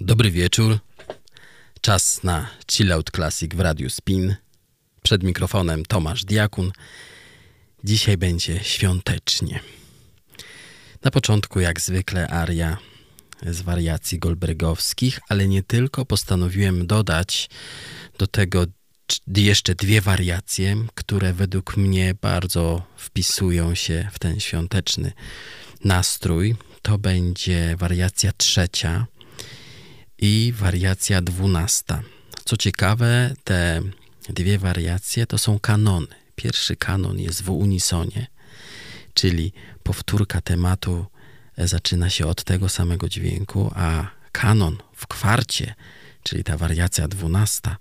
Dobry wieczór. Czas na Chill Out Classic w Radiu Spin. Przed mikrofonem Tomasz Diakun. Dzisiaj będzie świątecznie. Na początku, jak zwykle, aria z wariacji Goldbergowskich, ale nie tylko. Postanowiłem dodać do tego jeszcze dwie wariacje, które według mnie bardzo wpisują się w ten świąteczny nastrój. To będzie wariacja trzecia i wariacja dwunasta. Co ciekawe, te dwie wariacje to są kanony. Pierwszy kanon jest w unisonie, czyli powtórka tematu zaczyna się od tego samego dźwięku, a kanon w kwarcie, czyli ta wariacja dwunasta,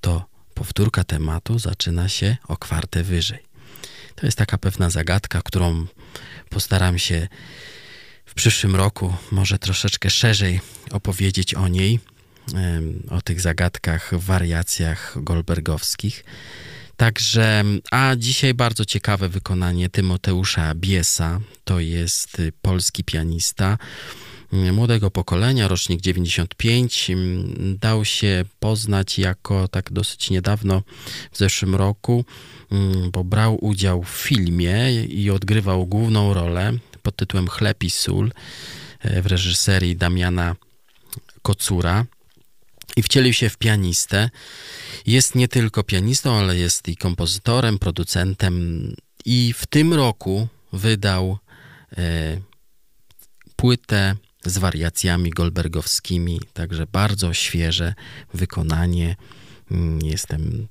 to powtórka tematu zaczyna się o kwartę wyżej. To jest taka pewna zagadka, którą postaram się w przyszłym roku może troszeczkę szerzej opowiedzieć o niej, o tych zagadkach, wariacjach goldbergowskich. Także, a dzisiaj bardzo ciekawe wykonanie Tymoteusza Biesa, to jest polski pianista młodego pokolenia, rocznik 95. Dał się poznać jako tak dosyć niedawno, w zeszłym roku, bo brał udział w filmie i odgrywał główną rolę pod tytułem Chleb i sól e, w reżyserii Damiana Kocura i wcielił się w pianistę. Jest nie tylko pianistą, ale jest i kompozytorem, producentem i w tym roku wydał e, płytę z wariacjami goldbergowskimi, także bardzo świeże wykonanie. Mm, jestem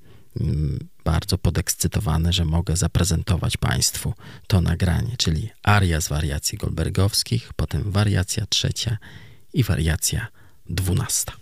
bardzo podekscytowany, że mogę zaprezentować Państwu to nagranie, czyli aria z wariacji goldbergowskich, potem wariacja trzecia i wariacja dwunasta.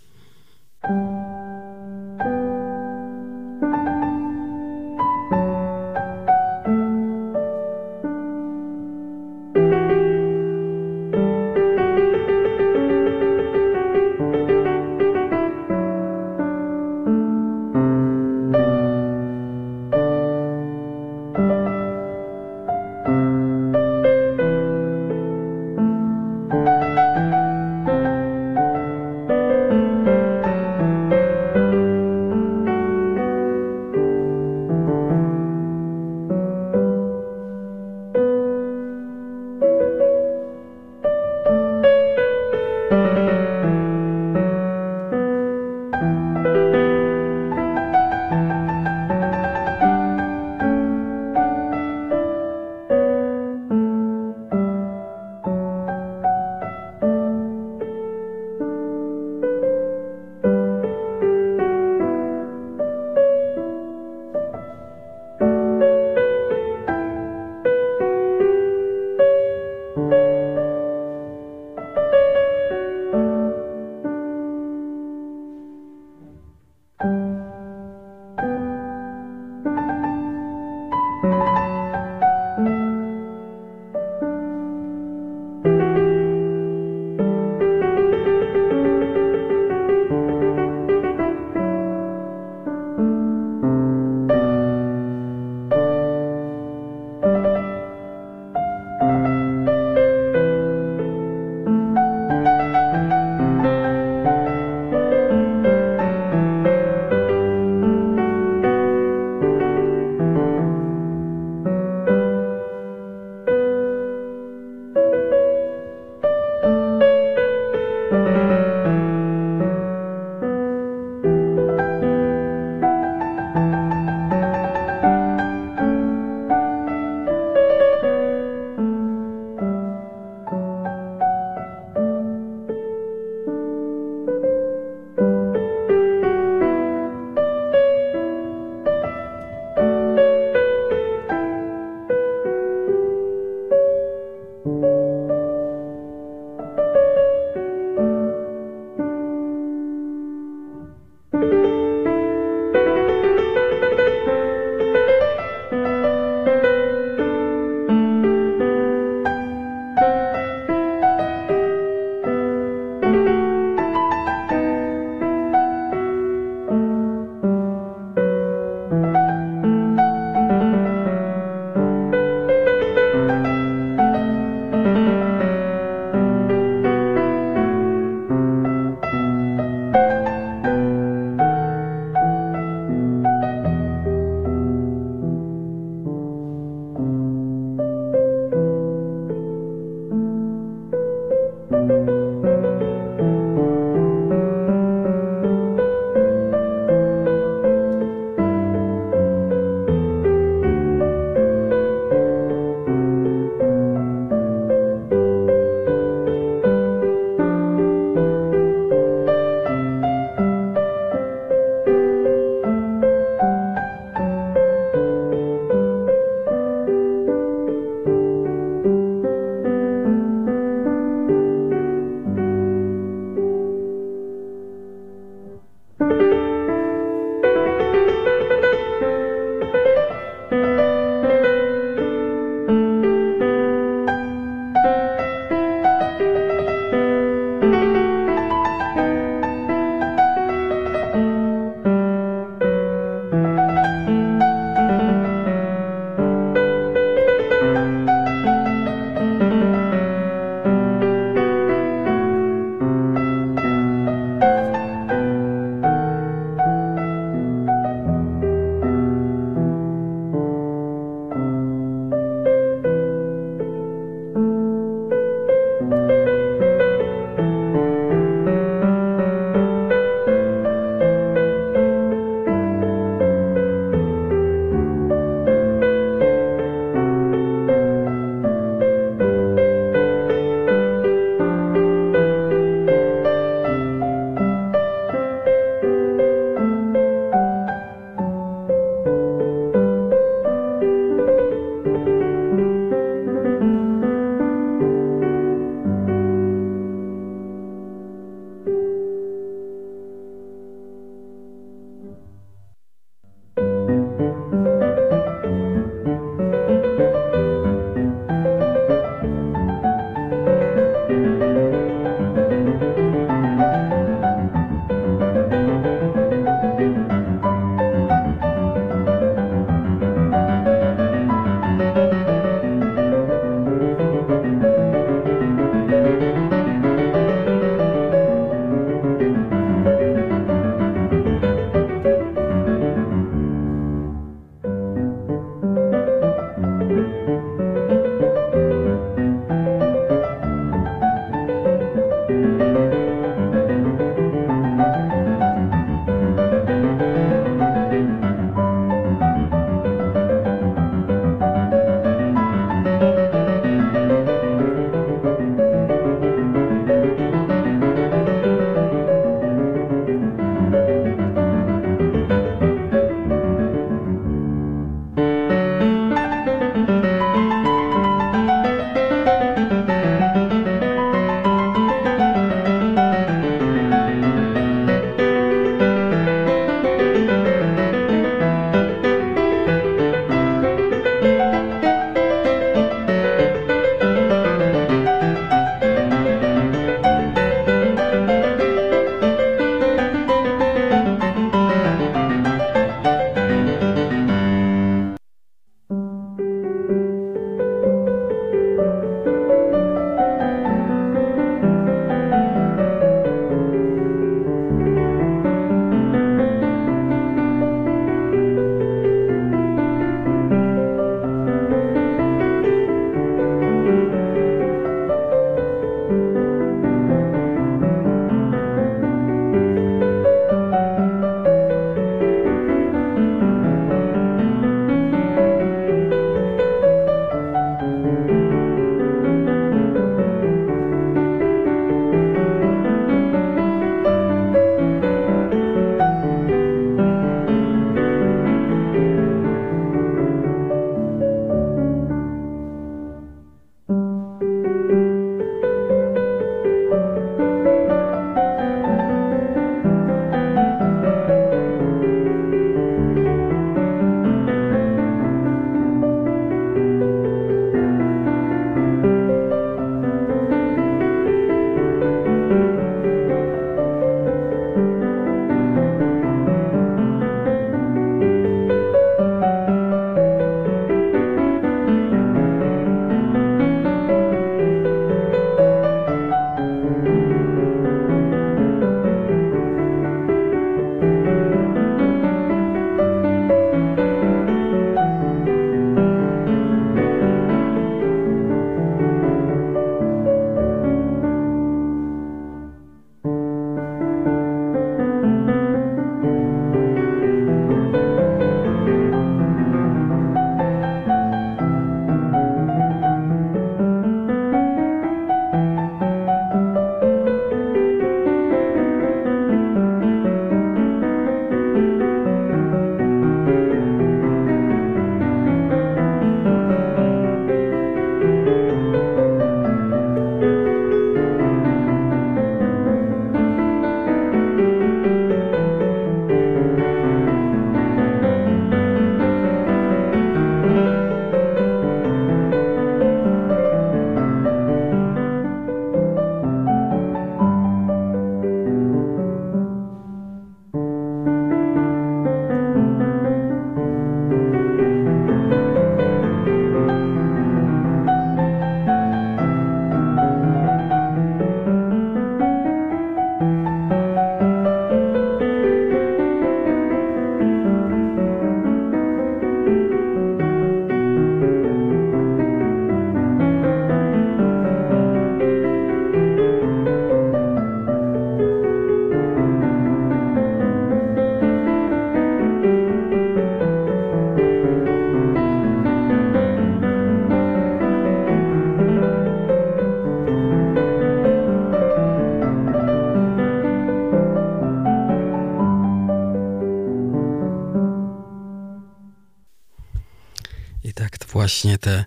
Właśnie te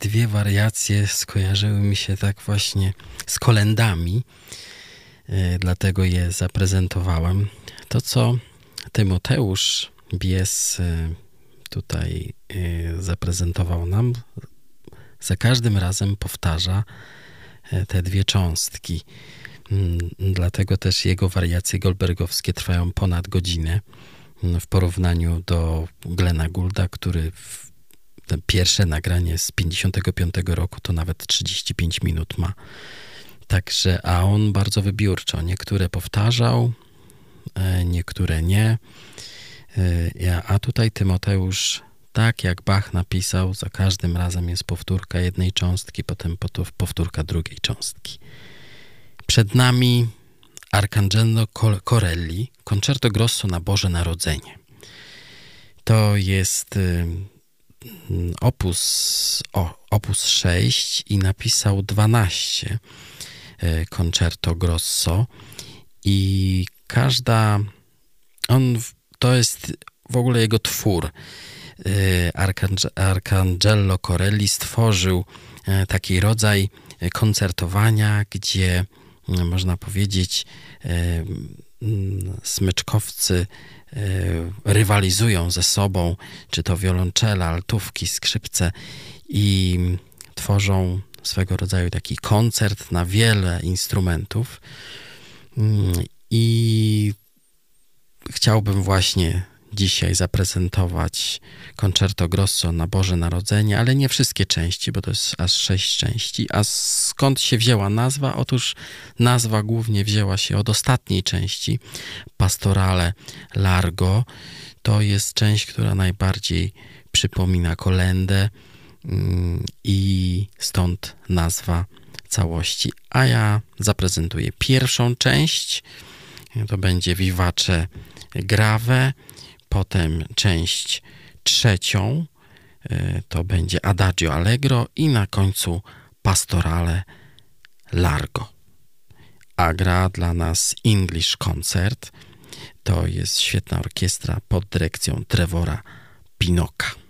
dwie wariacje skojarzyły mi się tak właśnie z kolendami, e, dlatego je zaprezentowałem. To, co Tymoteusz Bies e, tutaj e, zaprezentował nam, za każdym razem powtarza te dwie cząstki. Mm, dlatego też jego wariacje goldbergowskie trwają ponad godzinę mm, w porównaniu do Glena Goulda, który w pierwsze nagranie z 55 roku to nawet 35 minut ma. Także, a on bardzo wybiórczo. Niektóre powtarzał, e, niektóre nie. E, a tutaj Tymoteusz, tak jak Bach napisał, za każdym razem jest powtórka jednej cząstki, potem powtórka drugiej cząstki. Przed nami Arcangelo Corelli, Concerto Grosso na Boże Narodzenie. To jest y, opus, o, opus 6 i napisał 12 y, Concerto Grosso i każda on to jest w ogóle jego twór. Y, Arcangelo Corelli stworzył taki rodzaj koncertowania, gdzie można powiedzieć, e, smyczkowcy e, rywalizują ze sobą, czy to wiolonczela, altówki, skrzypce i tworzą swego rodzaju taki koncert na wiele instrumentów. Mm, I chciałbym właśnie dzisiaj zaprezentować Concerto Grosso na Boże Narodzenie, ale nie wszystkie części, bo to jest aż sześć części. A skąd się wzięła nazwa? Otóż nazwa głównie wzięła się od ostatniej części, Pastorale Largo. To jest część, która najbardziej przypomina kolendę mm, i stąd nazwa całości. A ja zaprezentuję pierwszą część. To będzie Vivace Grave potem część trzecią, e, to będzie Adagio Allegro i na końcu Pastorale Largo. A gra dla nas English Concert. To jest świetna orkiestra pod dyrekcją Trevora Pinoka.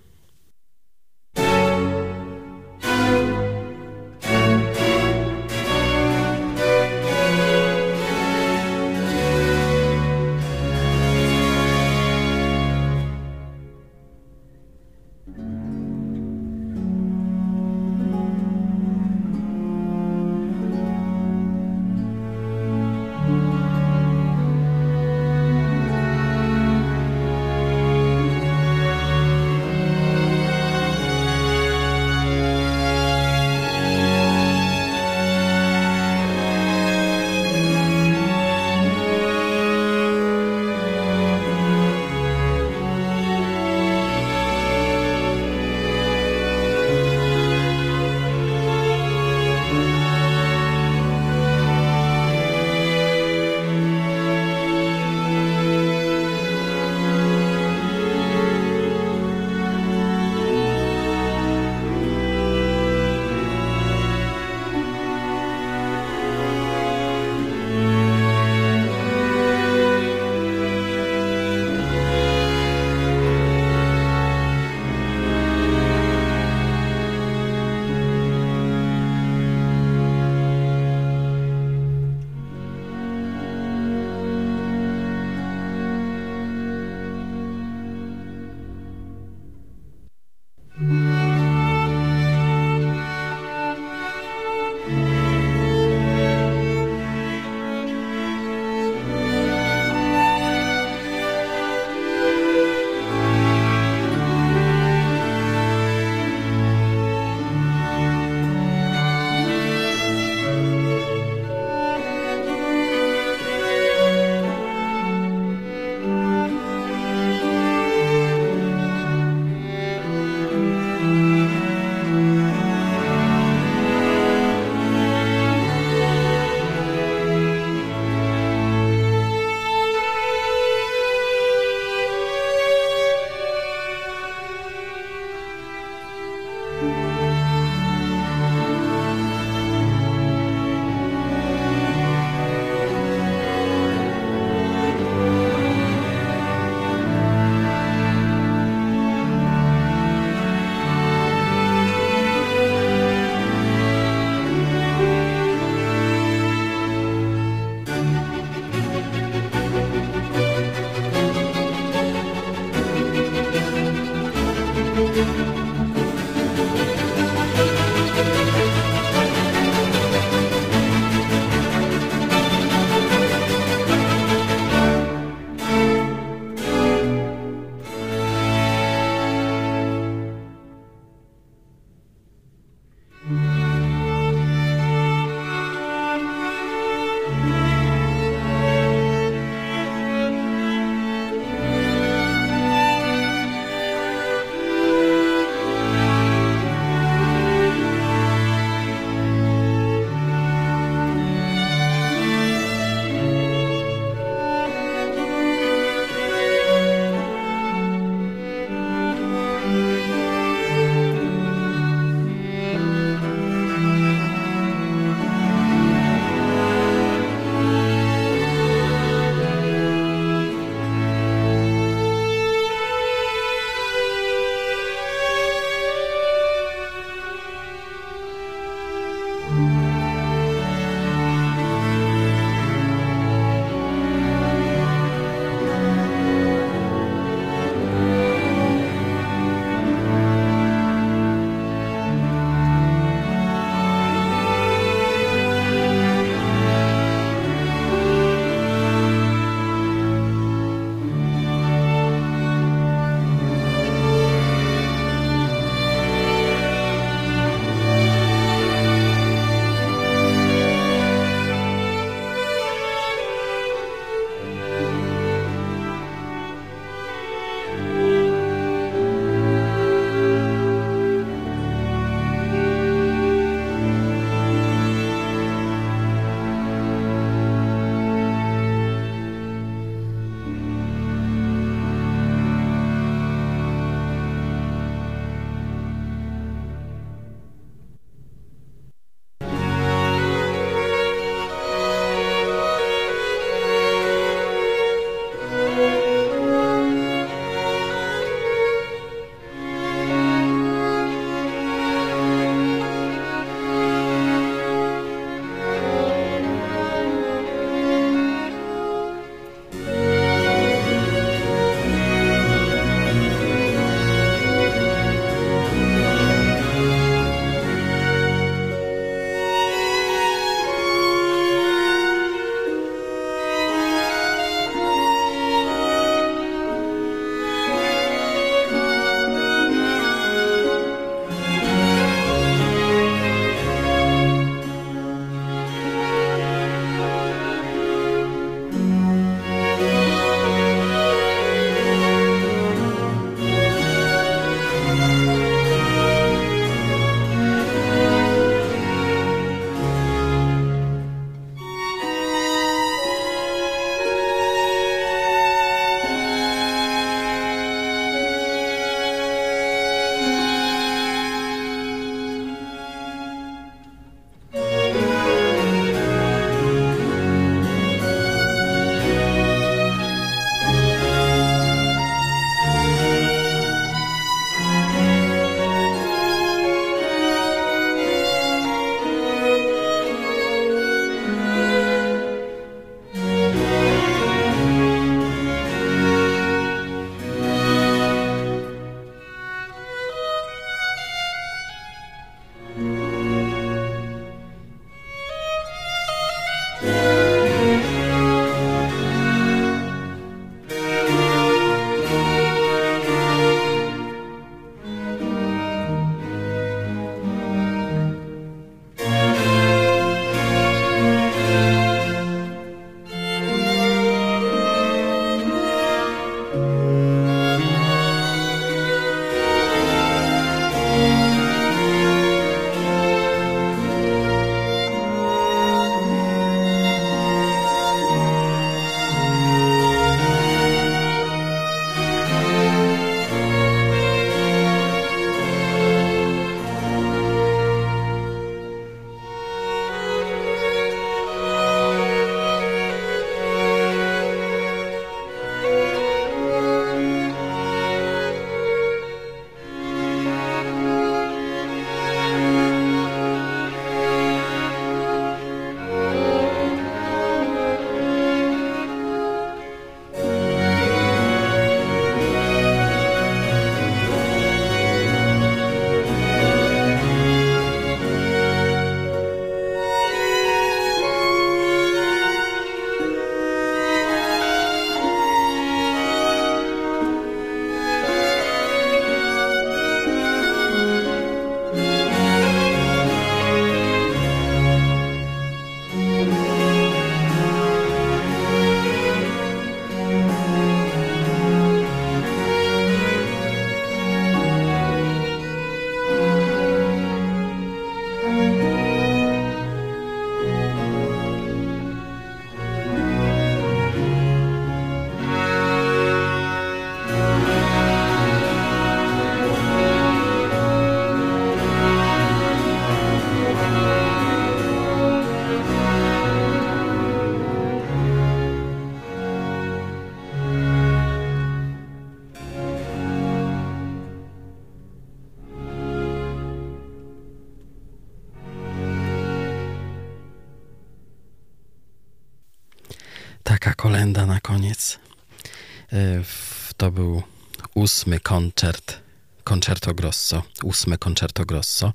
Ósmy koncert, concerto grosso, ósme concerto grosso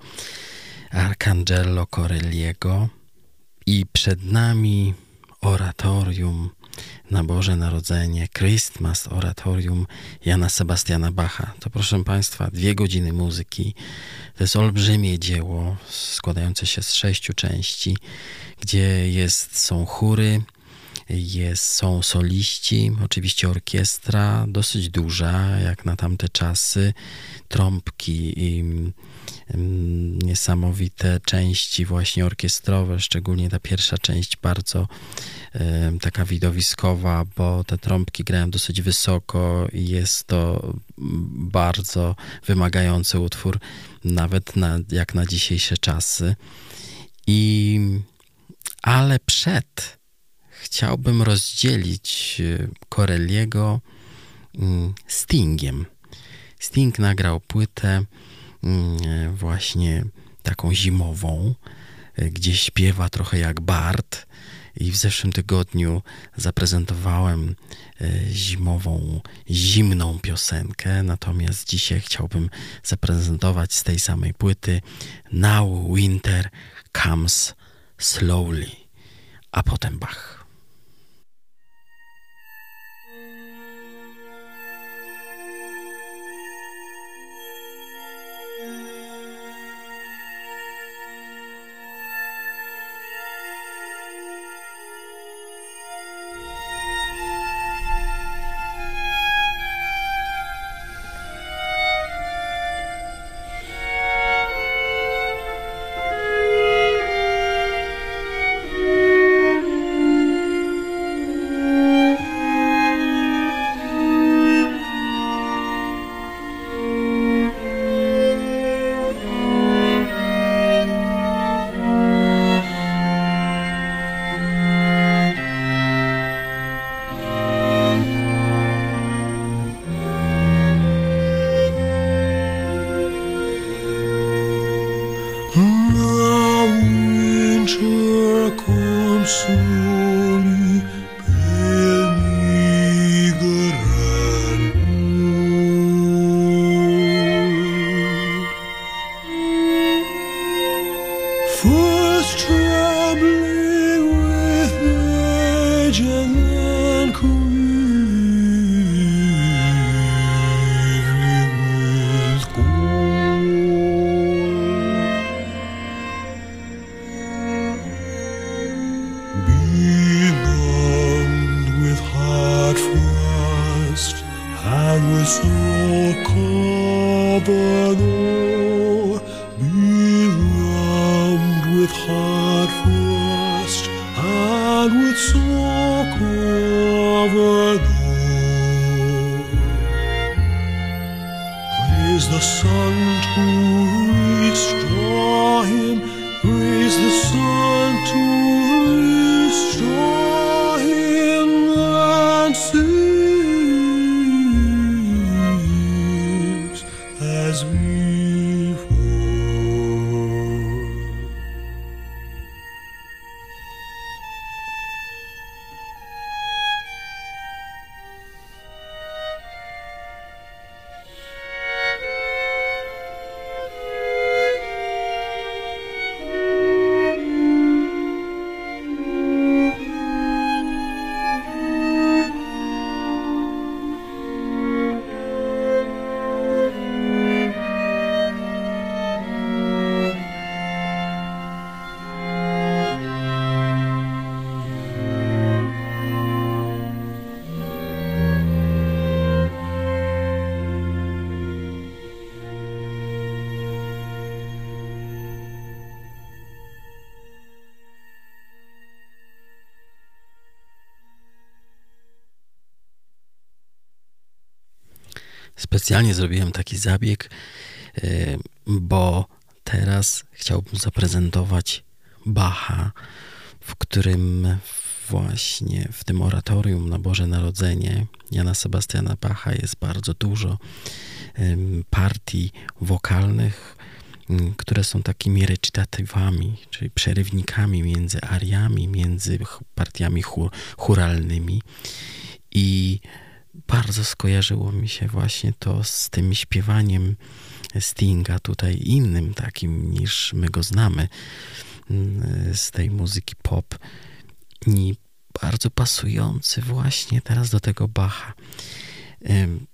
Arcangelo Corelliego i przed nami oratorium na Boże Narodzenie, Christmas Oratorium Jana Sebastiana Bacha. To proszę Państwa, dwie godziny muzyki. To jest olbrzymie dzieło składające się z sześciu części, gdzie jest, są chóry, jest, są soliści, oczywiście orkiestra dosyć duża, jak na tamte czasy, trąbki i mm, niesamowite części właśnie orkiestrowe, szczególnie ta pierwsza część bardzo taka widowiskowa, bo te trąbki grają dosyć wysoko i jest to bardzo wymagający utwór, nawet na, jak na dzisiejsze czasy. I ale przed chciałbym rozdzielić e, Corelliego mm, Stingiem. Sting nagrał płytę mm, e, właśnie taką zimową, e, gdzie śpiewa trochę jak Bart. I w zeszłym tygodniu zaprezentowałem zimową, zimną piosenkę, natomiast dzisiaj chciałbym zaprezentować z tej samej płyty Now Winter Comes Slowly, a potem Bach. Specjalnie zrobiłem taki zabieg, y, bo teraz chciałbym zaprezentować Bacha, w którym właśnie w tym oratorium na Boże Narodzenie Jana Sebastiana Bacha jest bardzo dużo partii wokalnych, mm, które są takimi recytatywami, czyli przerywnikami między ariami, między partiami chur, churalnymi. I bardzo skojarzyło mi się właśnie to z tym śpiewaniem Stinga, tutaj innym takim niż my go znamy mm, z tej muzyki pop. I bardzo pasujący właśnie teraz do tego Bacha.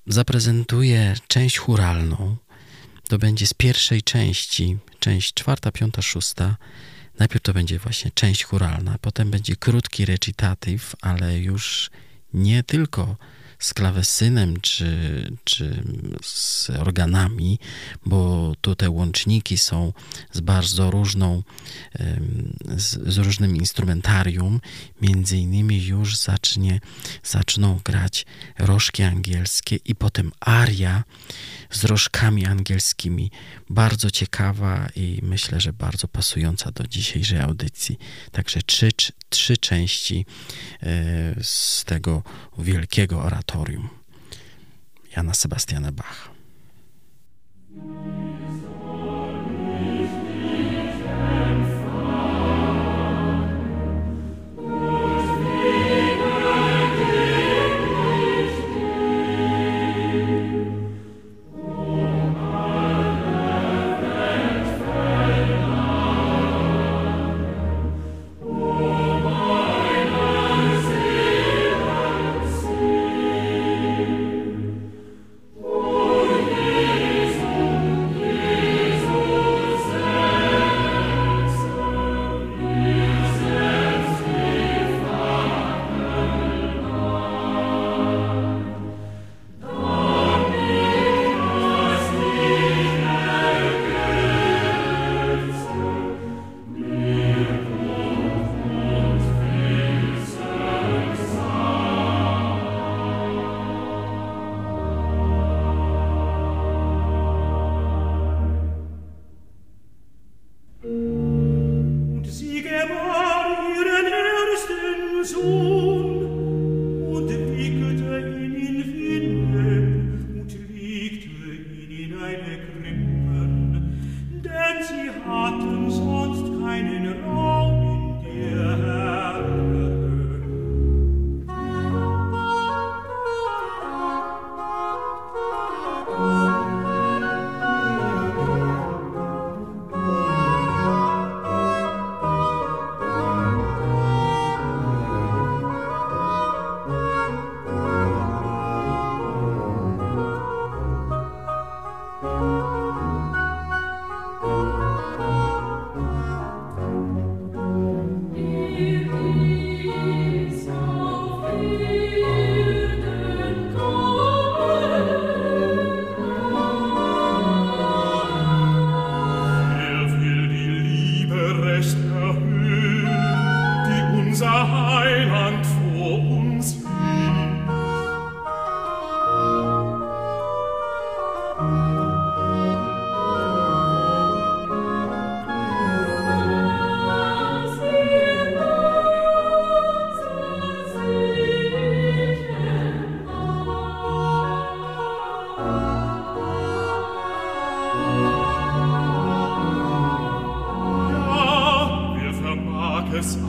Zaprezentuję część churalną. To będzie z pierwszej części, część czwarta, piąta, szósta. Najpierw to będzie właśnie część churalna, potem będzie krótki recitatyw, ale już nie tylko z klawesynem czy, czy z organami, bo tu te łączniki są z bardzo różną, z, z różnym instrumentarium. Między innymi już zacznie, zaczną grać rożki angielskie i potem aria z rożkami angielskimi. Bardzo ciekawa i myślę, że bardzo pasująca do dzisiejszej audycji. Także trzy, trzy części e, z tego wielkiego oratorium Jana Sebastiana Bacha.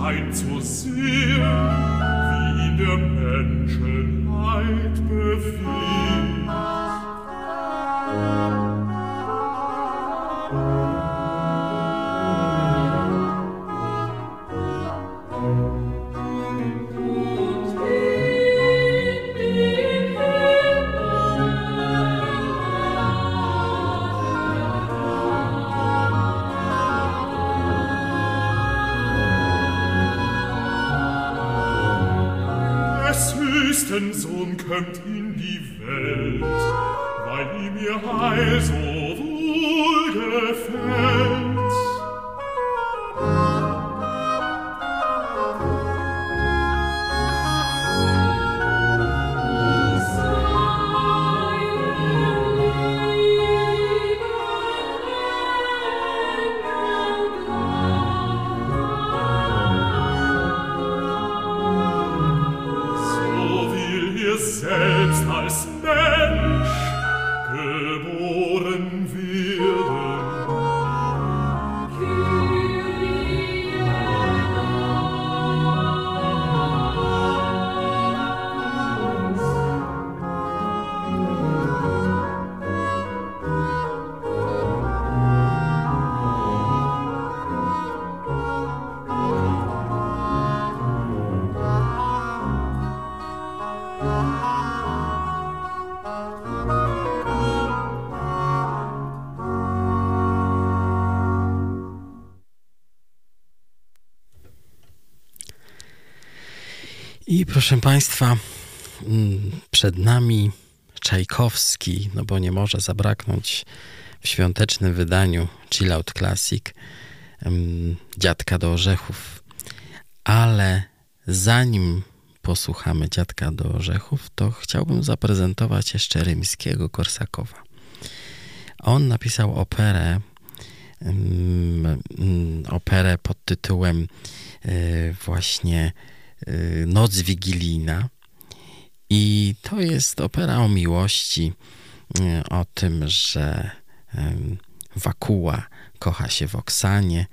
sein zu sehen, wie der Mensch proszę Państwa, mm, przed nami Czajkowski, no bo nie może zabraknąć w świątecznym wydaniu Chill Out Classic Dziadka do Orzechów. Ale zanim posłuchamy Dziadka do Orzechów, to chciałbym zaprezentować jeszcze Rymskiego Korsakowa. On napisał operę, operę pod tytułem e, właśnie Noc Wigilijna. I to jest opera o miłości, e, o tym, że Wakuła kocha się w Oksanie,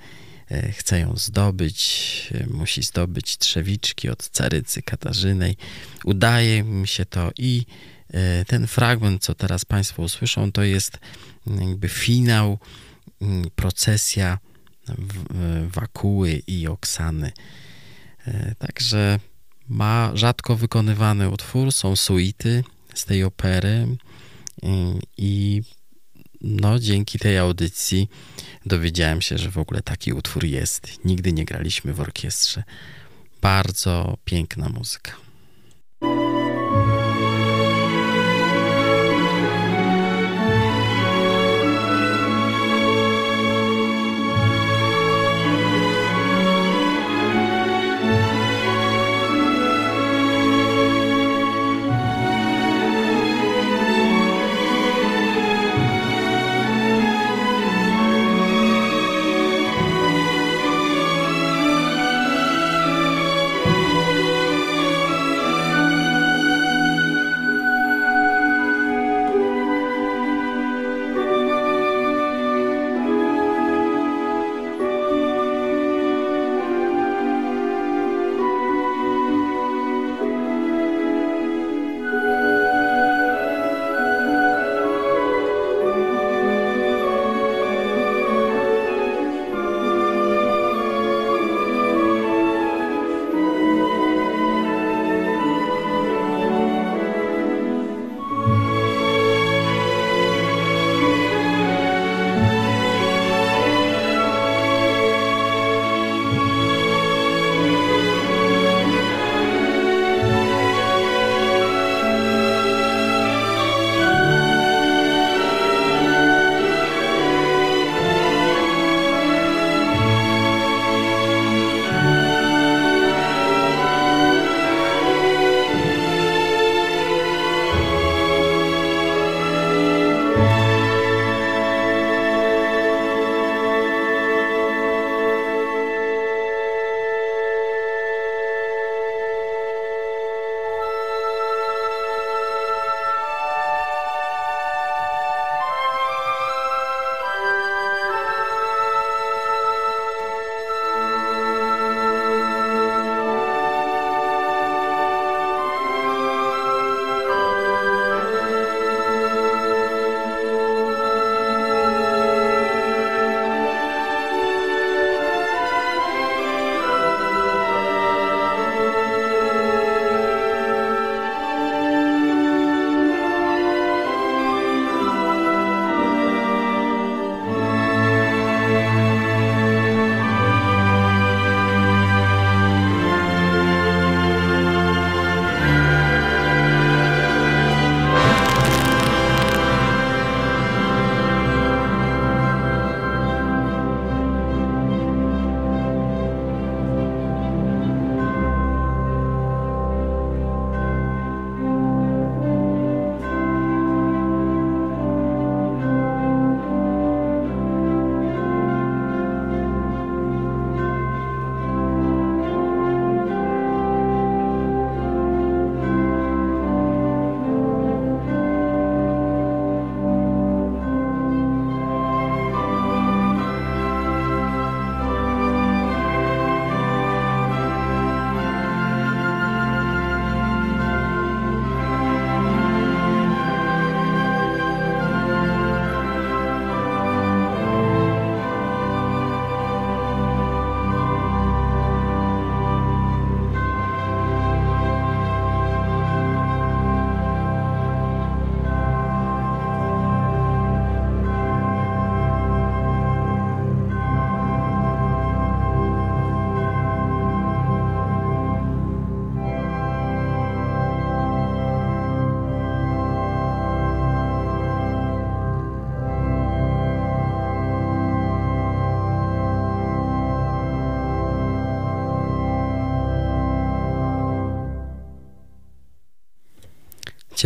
chce ją zdobyć, musi zdobyć trzewiczki od carycy Katarzynej. Udaje mi się to i ten fragment, co teraz Państwo usłyszą, to jest jakby finał, procesja Wakuły i Oksany. Także ma rzadko wykonywany utwór, są suity z tej opery i no, dzięki tej audycji dowiedziałem się, że w ogóle taki utwór jest. Nigdy nie graliśmy w orkiestrze. Bardzo piękna muzyka.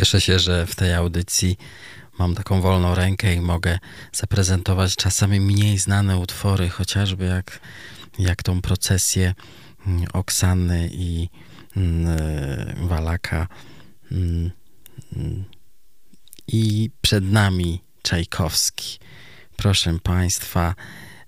Cieszę się, że w tej audycji mam taką wolną rękę i mogę zaprezentować czasami mniej znane utwory, chociażby jak, jak tą procesję mm, Oksany i mm, Walaka. Mm, I przed nami Czajkowski. Proszę Państwa,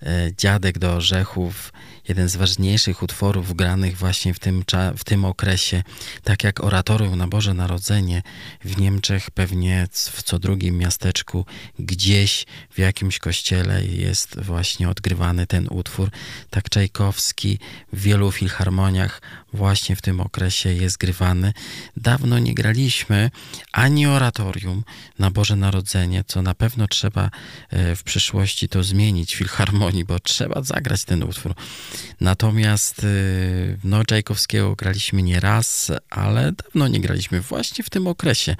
e, Dziadek do Orzechów jeden z ważniejszych utworów granych właśnie w tym, w tym okresie, tak jak oratorium na Boże Narodzenie w Niemczech, pewnie w co drugim miasteczku, gdzieś w jakimś kościele jest właśnie odgrywany ten utwór. Tak Czajkowski w wielu filharmoniach właśnie w tym okresie jest grywany. Dawno nie graliśmy ani oratorium na Boże Narodzenie, co na pewno trzeba e, w przyszłości to zmienić w filharmonii, bo trzeba zagrać ten utwór. Natomiast y, no, Czajkowskiego graliśmy nie raz, ale dawno nie graliśmy właśnie w tym okresie,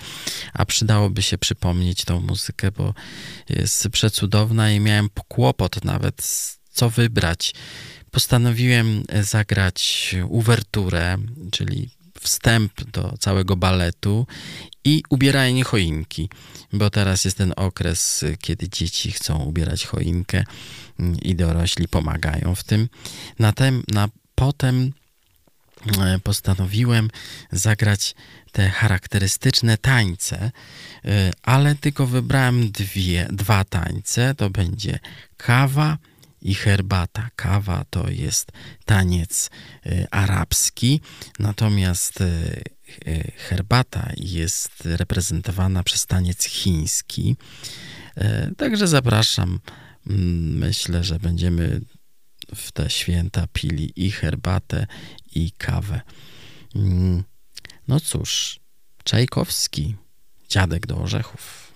a przydałoby się przypomnieć tą muzykę, bo jest przecudowna i miałem kłopot nawet co wybrać. Postanowiłem zagrać uwerturę, czyli wstęp do całego baletu i ubieranie choinki, bo teraz jest ten okres, kiedy dzieci chcą ubierać choinkę i dorośli pomagają w tym. Na, tem, na potem e, postanowiłem zagrać te charakterystyczne tańce, e, ale tylko wybrałem dwie, dwa tańce. To będzie kawa i herbata. Kawa to jest taniec e, arabski, natomiast herbata jest reprezentowana przez taniec chiński. Także zapraszam Myślę, że będziemy w te święta pili i herbatę, i kawę. Mm, no cóż, Czajkowski, dziadek do orzechów.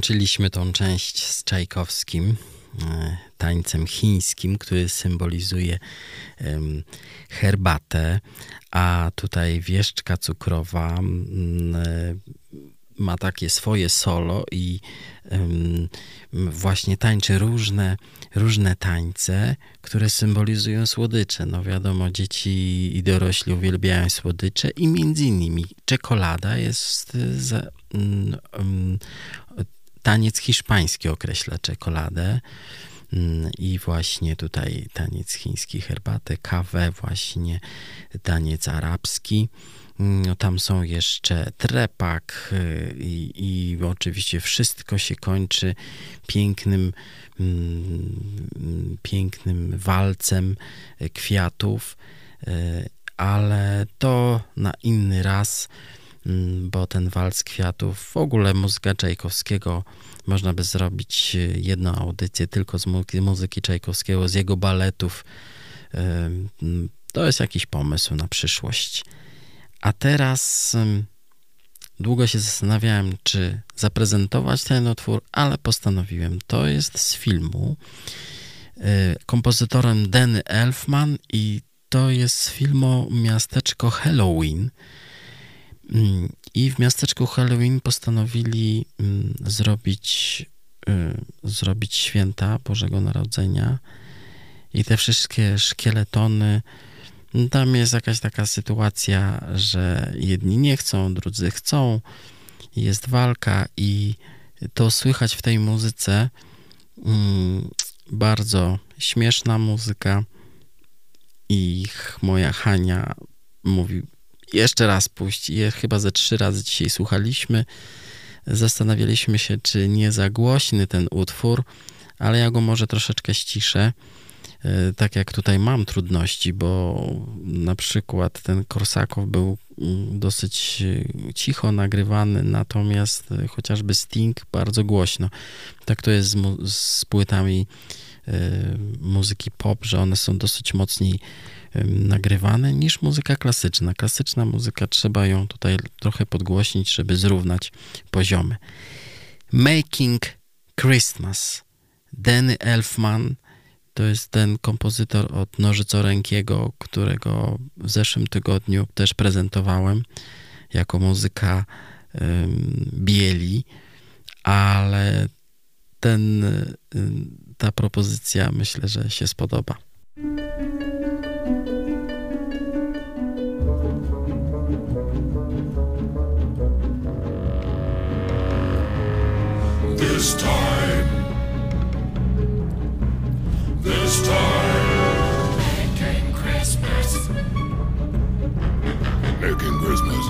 Zakończyliśmy tą część z Czajkowskim, e, tańcem chińskim, który symbolizuje herbatę, a tutaj wieszczka cukrowa e, ma takie swoje solo i właśnie tańczy różne, różne tańce, które symbolizują słodycze. No wiadomo, dzieci i dorośli uwielbiają słodycze i między innymi czekolada jest za, um, taniec hiszpański określa czekoladę mm, i właśnie tutaj taniec chiński, herbatę, kawę, właśnie taniec arabski. No, tam są jeszcze trepak y, i, i, oczywiście wszystko się kończy pięknym, mm, pięknym walcem kwiatów, y, ale to na inny raz, mm, bo ten walc kwiatów, w ogóle muzyka Czajkowskiego, można by zrobić jedną audycję tylko z muzyki Czajkowskiego, z jego baletów. Y, mm, to jest jakiś pomysł na przyszłość. A teraz długo się zastanawiałem, czy zaprezentować ten utwór, ale postanowiłem. To jest z filmu y, kompozytorem Danny Elfman i to jest z filmu Miasteczko Halloween. Mm, I w miasteczku Halloween postanowili mm, zrobić, y, zrobić święta Bożego Narodzenia i te wszystkie szkieletony tam jest jakaś taka sytuacja, że jedni nie chcą, drudzy chcą, jest walka i to słychać w tej muzyce. Mm, bardzo śmieszna muzyka i moja Hania mówi jeszcze raz puść. Je chyba ze trzy razy dzisiaj słuchaliśmy. Zastanawialiśmy się, czy nie za głośny ten utwór, ale ja go może troszeczkę ściszę. E, tak jak tutaj mam trudności, bo na przykład ten Korsakow był mm, dosyć e, cicho nagrywany, natomiast e, chociażby Sting bardzo głośno. Tak to jest z, z płytami muzyki pop, że one są dosyć mocniej nagrywane niż muzyka klasyczna. Klasyczna muzyka trzeba ją tutaj trochę podgłośnić, żeby zrównać poziomy. Making Christmas. Danny Elfman to jest ten kompozytor od Nożycorękiego, którego w zeszłym tygodniu też prezentowałem jako muzyka bieli, ale ten, ta propozycja myślę, że się spodoba. This time this time. Making Christmas. Making Christmas.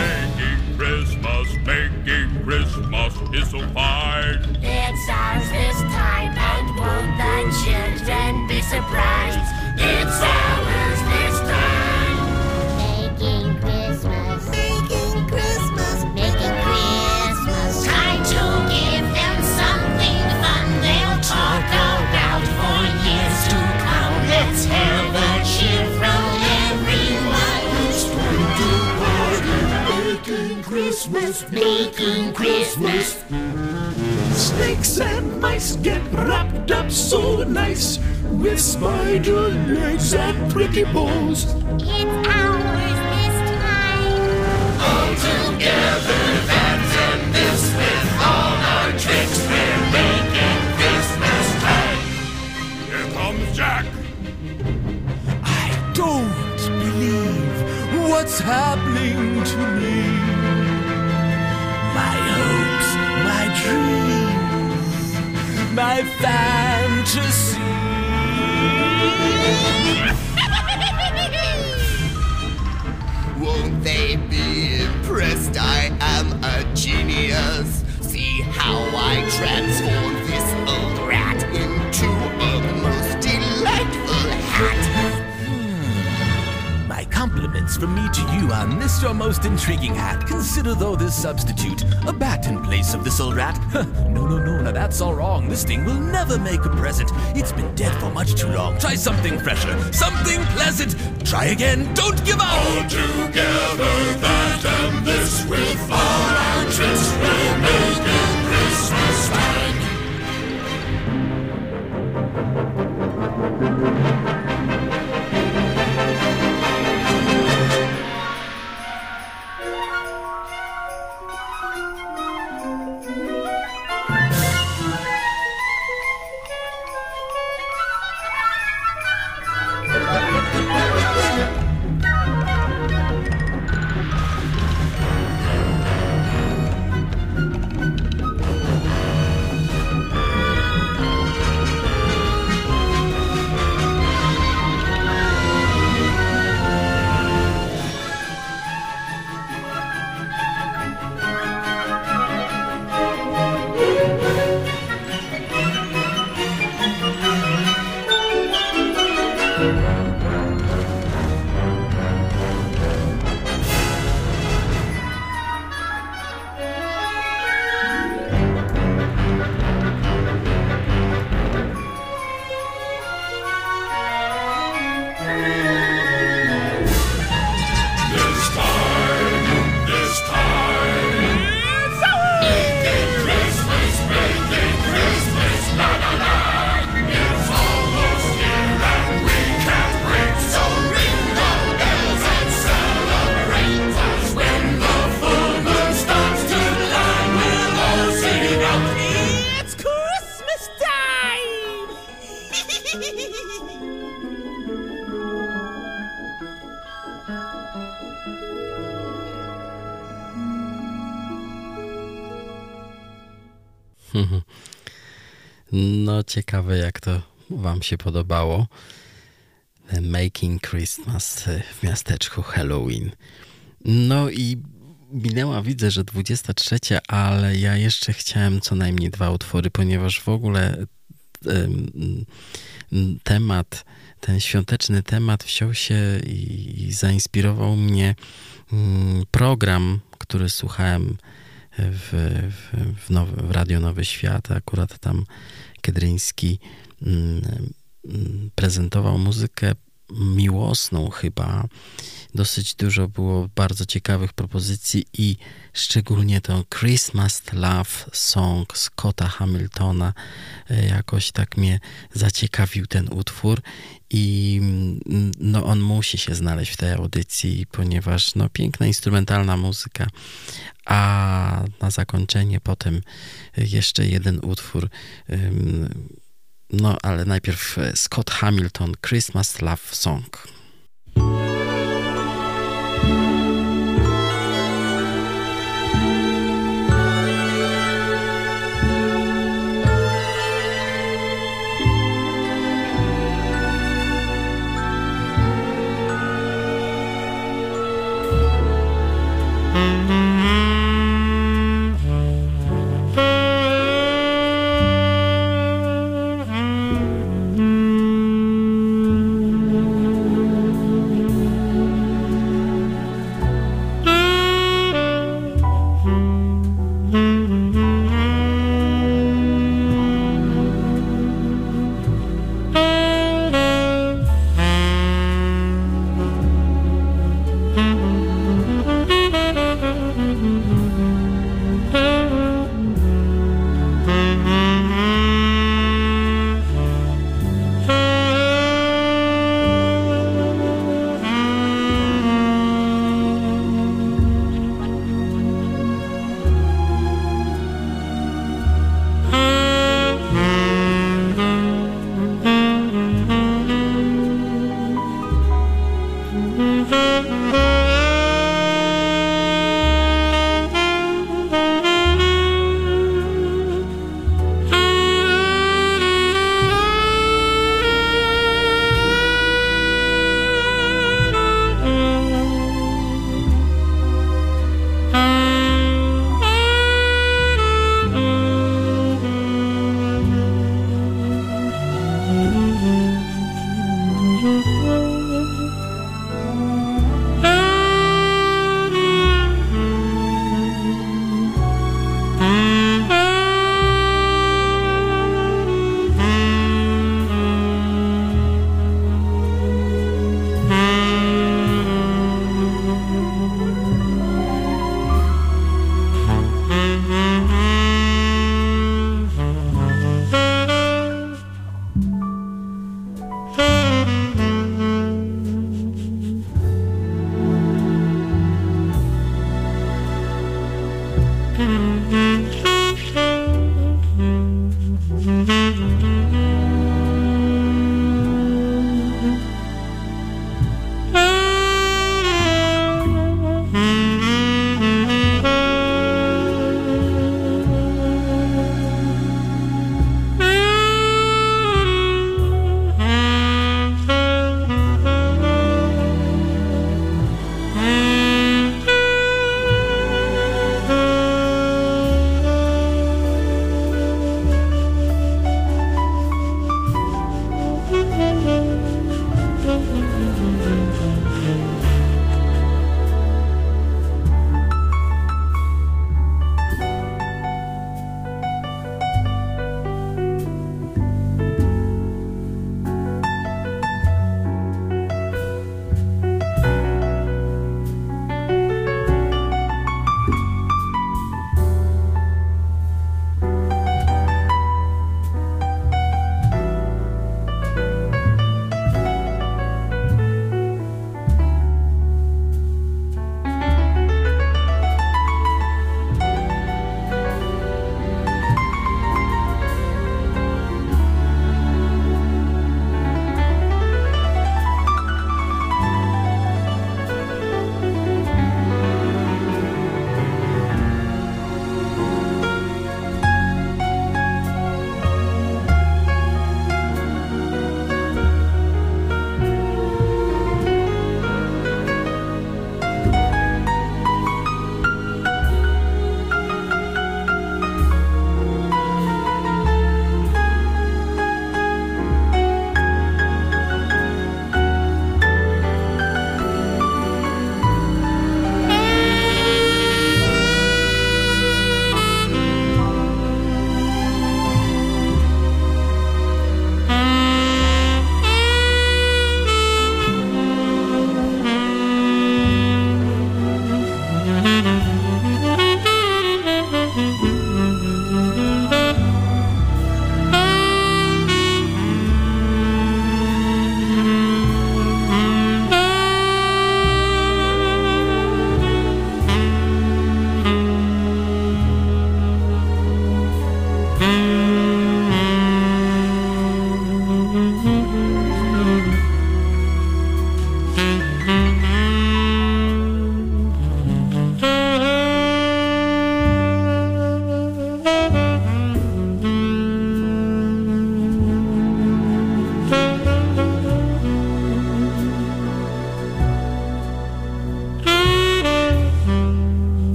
Making Christmas, making Christmas is so fine. It's ours this time, and won't the children be surprised? It's ours Christmas, making Christmas. Snakes and mice get wrapped up so nice with spider legs and pretty bows. It's ours this time. All together, that's and this with all our tricks we're making. Christmas time. Here comes Jack! I don't believe what's happening to me. My dreams, my fantasy. Won't they be impressed? I am a genius. See how I transform this old rat into a from me to you on this your most intriguing hat. Consider though this substitute a bat in place of this old rat. no, no, no, now that's all wrong. This thing will never make a present. It's been dead for much too long. Try something fresher, something pleasant. Try again, don't give up. All together, that and this with our tricks will make it Christmas time. Ciekawe, jak to Wam się podobało. The Making Christmas w miasteczku Halloween. No i minęła, widzę, że 23, ale ja jeszcze chciałem co najmniej dwa utwory, ponieważ w ogóle em, temat, ten świąteczny temat wziął się i, i zainspirował mnie mm, program, który słuchałem w, w, w, nowy, w Radio Nowy Świat. Akurat tam Kedryński mm, mm, prezentował muzykę miłosną chyba. Dosyć dużo było bardzo ciekawych propozycji i szczególnie to Christmas Love Song Scotta Hamiltona e, jakoś tak mnie zaciekawił ten utwór i mm, no on musi się znaleźć w tej audycji, ponieważ no piękna instrumentalna muzyka, a na zakończenie potem jeszcze jeden utwór ym, no ale najpierw e, Scott Hamilton Christmas Love Song.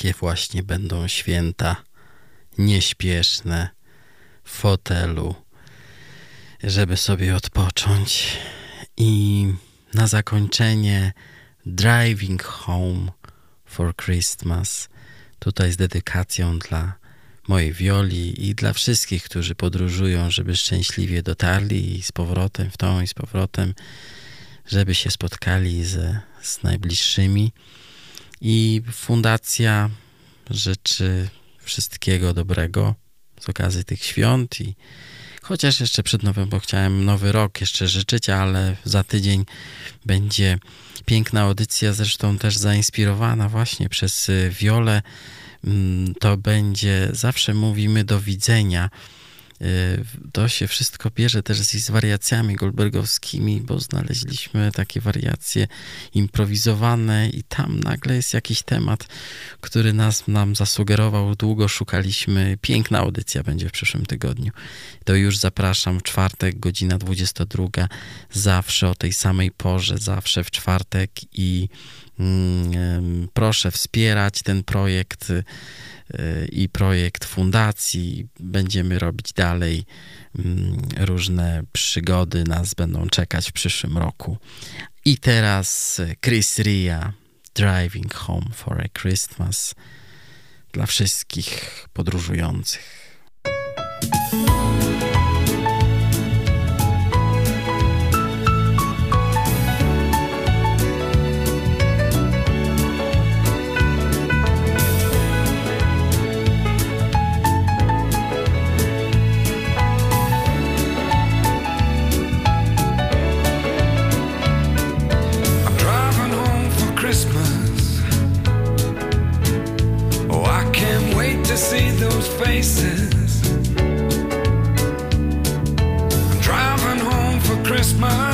Takie właśnie będą święta, nieśpieszne, w fotelu, żeby sobie odpocząć. I na zakończenie Driving Home for Christmas. Tutaj z dedykacją dla mojej wioli i dla wszystkich, którzy podróżują, żeby szczęśliwie dotarli i z powrotem w tą i z powrotem, żeby się spotkali ze, z najbliższymi. I fundacja życzy wszystkiego dobrego z okazji tych świąt i chociaż jeszcze przed nowym, bo chciałem nowy rok jeszcze życzyć, ale za tydzień będzie piękna audycja, zresztą też zainspirowana właśnie przez Wiolę. Mm, to będzie, zawsze mówimy do widzenia Y, to się wszystko bierze też z wariacjami goldbergowskimi, bo znaleźliśmy takie wariacje improwizowane i tam nagle jest jakiś temat, który nas nam zasugerował, długo szukaliśmy. Piękna audycja będzie w przyszłym tygodniu. To już zapraszam czwartek, godzina 22, zawsze o tej samej porze, zawsze w czwartek i mm, proszę wspierać ten projekt i projekt fundacji. Będziemy robić dalej mm, różne przygody, nas będą czekać w przyszłym roku. I teraz Chris Ria, Driving Home for a Christmas dla wszystkich podróżujących. For